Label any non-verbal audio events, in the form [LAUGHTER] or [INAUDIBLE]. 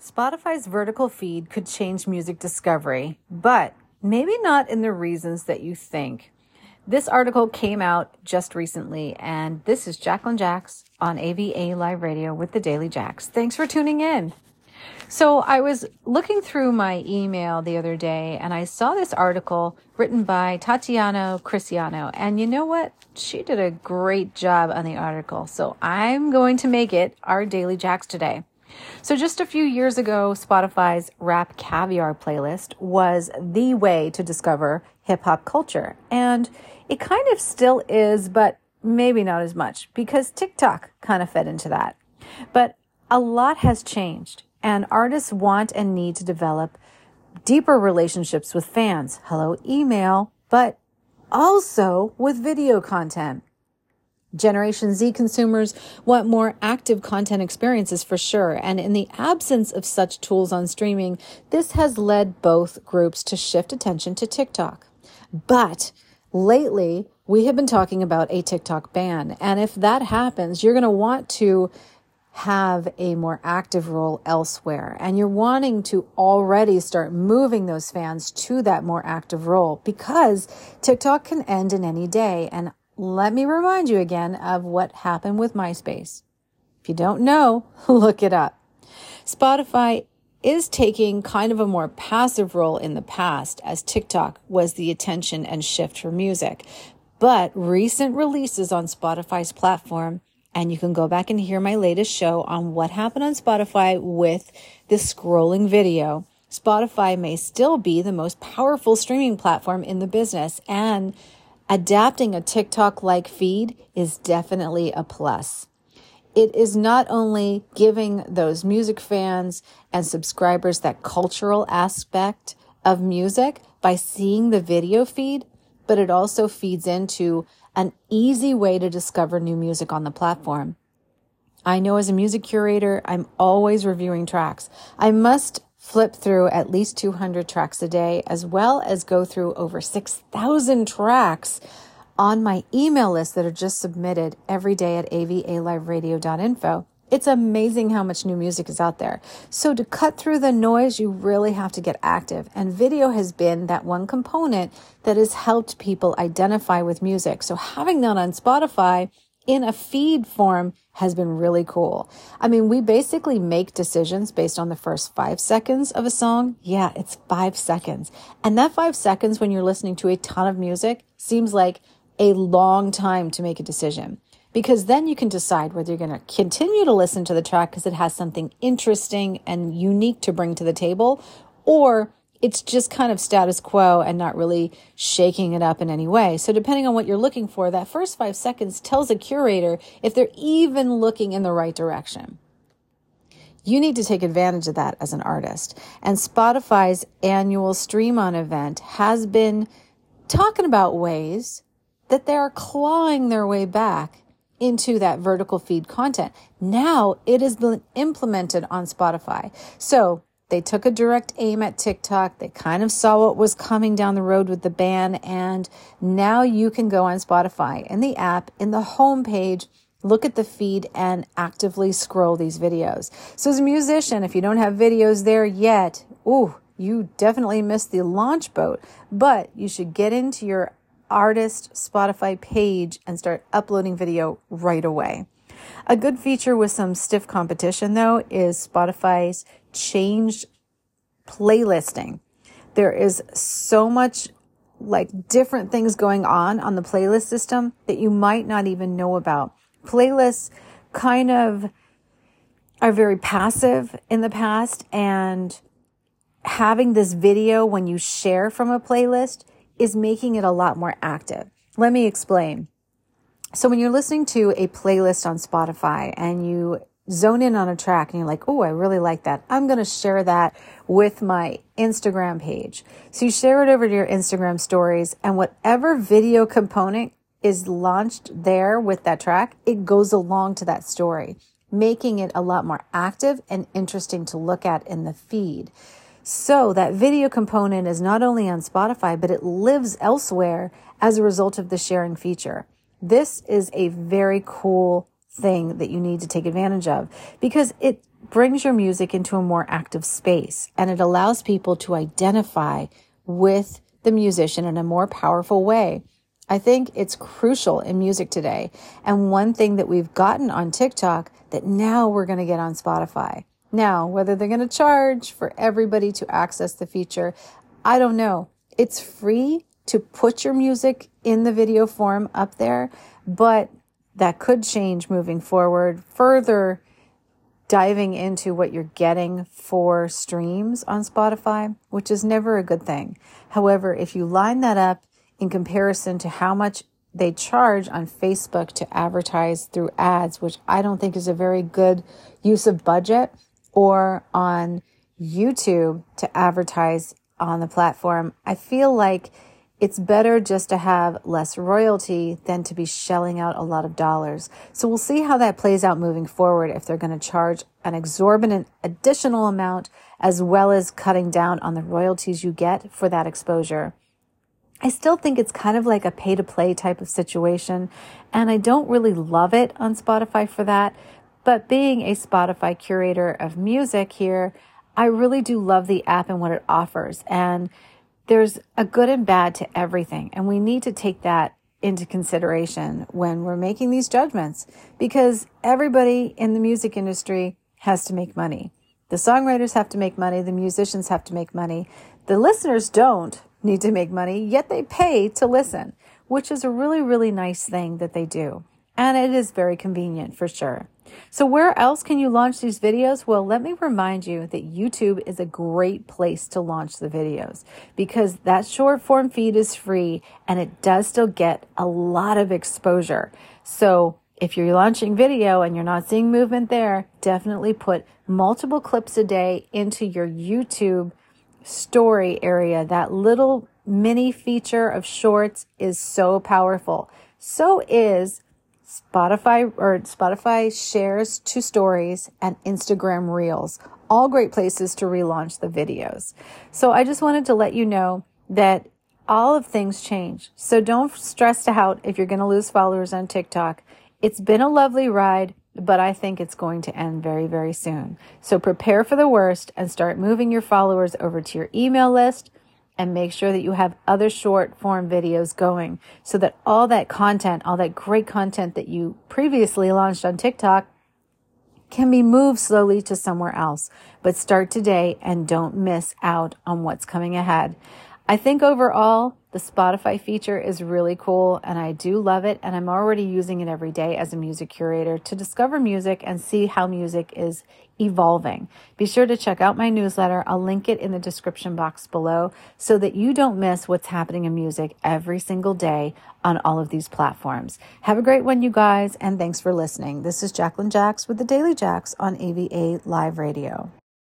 Spotify's vertical feed could change music discovery, but maybe not in the reasons that you think. This article came out just recently, and this is Jacqueline Jax on AVA Live Radio with the Daily Jax. Thanks for tuning in. So I was looking through my email the other day and I saw this article written by Tatiana Cirisano. And you know what? She did a great job on the article. So I'm going to make it our Daily Jax today. So just a few years ago, Spotify's Rap Caviar playlist was the way to discover hip hop culture. And it kind of still is, but maybe not as much because TikTok kind of fed into that. But a lot has changed and artists want and need to develop deeper relationships with fans. Hello, email, but also with video content. Generation Z consumers want more active content experiences for sure. And in the absence of such tools on streaming, this has led both groups to shift attention to TikTok. But lately, we have been talking about a TikTok ban. And if that happens, you're going to want to have a more active role elsewhere. And you're wanting to already start moving those fans to that more active role because TikTok can end in any day. And let me remind you again of what happened with MySpace. If you don't know, [LAUGHS] look it up. Spotify is taking kind of a more passive role in the past as TikTok was the attention and shift for music. But recent releases on Spotify's platform and you can go back and hear my latest show on what happened on Spotify with the scrolling video. Spotify may still be the most powerful streaming platform in the business, and adapting a TikTok like feed is definitely a plus. It is not only giving those music fans and subscribers that cultural aspect of music by seeing the video feed, but it also feeds into an easy way to discover new music on the platform. I know as a music curator, I'm always reviewing tracks. I must flip through at least 200 tracks a day, as well as go through over 6,000 tracks on my email list that are just submitted every day at avaliveradio.info. It's amazing how much new music is out there. So to cut through the noise, you really have to get active. And video has been that one component that has helped people identify with music. So having that on Spotify in a feed form has been really cool. I mean, we basically make decisions based on the first five seconds of a song. Yeah, it's five seconds. And that five seconds when you're listening to a ton of music seems like a long time to make a decision because then you can decide whether you're going to continue to listen to the track because it has something interesting and unique to bring to the table, or it's just kind of status quo and not really shaking it up in any way. So depending on what you're looking for, that first five seconds tells a curator if they're even looking in the right direction. You need to take advantage of that as an artist. And Spotify's annual Stream On event has been talking about ways that they are clawing their way back into that vertical feed content. Now it has been implemented on Spotify. So they took a direct aim at TikTok. They kind of saw what was coming down the road with the ban. And now you can go on Spotify in the app, in the homepage, look at the feed and actively scroll these videos. So as a musician, if you don't have videos there yet, ooh, you definitely missed the launch boat, but you should get into your artist Spotify page and start uploading video right away. A good feature with some stiff competition though is Spotify's changed playlisting. There is so much like different things going on on the playlist system that you might not even know about. Playlists kind of are very passive in the past and having this video when you share from a playlist is making it a lot more active. Let me explain. So when you're listening to a playlist on Spotify and you zone in on a track and you're like, oh, I really like that. I'm going to share that with my Instagram page. So you share it over to your Instagram stories and whatever video component is launched there with that track, it goes along to that story, making it a lot more active and interesting to look at in the feed. So that video component is not only on Spotify, but it lives elsewhere as a result of the sharing feature. This is a very cool thing that you need to take advantage of because it brings your music into a more active space and it allows people to identify with the musician in a more powerful way. I think it's crucial in music today. And one thing that we've gotten on TikTok that now we're going to get on Spotify. Now, whether they're going to charge for everybody to access the feature, I don't know. It's free to put your music in the video form up there, but that could change moving forward. Further diving into what you're getting for streams on Spotify, which is never a good thing. However, if you line that up in comparison to how much they charge on Facebook to advertise through ads, which I don't think is a very good use of budget, or on YouTube to advertise on the platform, I feel like it's better just to have less royalty than to be shelling out a lot of dollars. So we'll see how that plays out moving forward if they're going to charge an exorbitant additional amount as well as cutting down on the royalties you get for that exposure. I still think it's kind of like a pay to play type of situation. And I don't really love it on Spotify for that. But being a Spotify curator of music here, I really do love the app and what it offers. And there's a good and bad to everything. And we need to take that into consideration when we're making these judgments because everybody in the music industry has to make money. The songwriters have to make money. The musicians have to make money. The listeners don't need to make money, yet they pay to listen, which is a really, really nice thing that they do. And it is very convenient for sure. So where else can you launch these videos? Well, let me remind you that YouTube is a great place to launch the videos because that short form feed is free and it does still get a lot of exposure. So if you're launching video and you're not seeing movement there, definitely put multiple clips a day into your YouTube story area. That little mini feature of shorts is so powerful. So is Spotify or Spotify shares to stories and Instagram reels, all great places to relaunch the videos. So I just wanted to let you know that all of things change. So don't stress out if you're going to lose followers on TikTok. It's been a lovely ride, but I think it's going to end very, very soon. So prepare for the worst and start moving your followers over to your email list and make sure that you have other short form videos going so that all that content, all that great content that you previously launched on TikTok can be moved slowly to somewhere else. But start today and don't miss out on what's coming ahead. I think overall, the Spotify feature is really cool and I do love it. And I'm already using it every day as a music curator to discover music and see how music is evolving. Be sure to check out my newsletter. I'll link it in the description box below so that you don't miss what's happening in music every single day on all of these platforms. Have a great one, you guys, and thanks for listening. This is Jacqueline Jax with the Daily Jax on AVA Live Radio.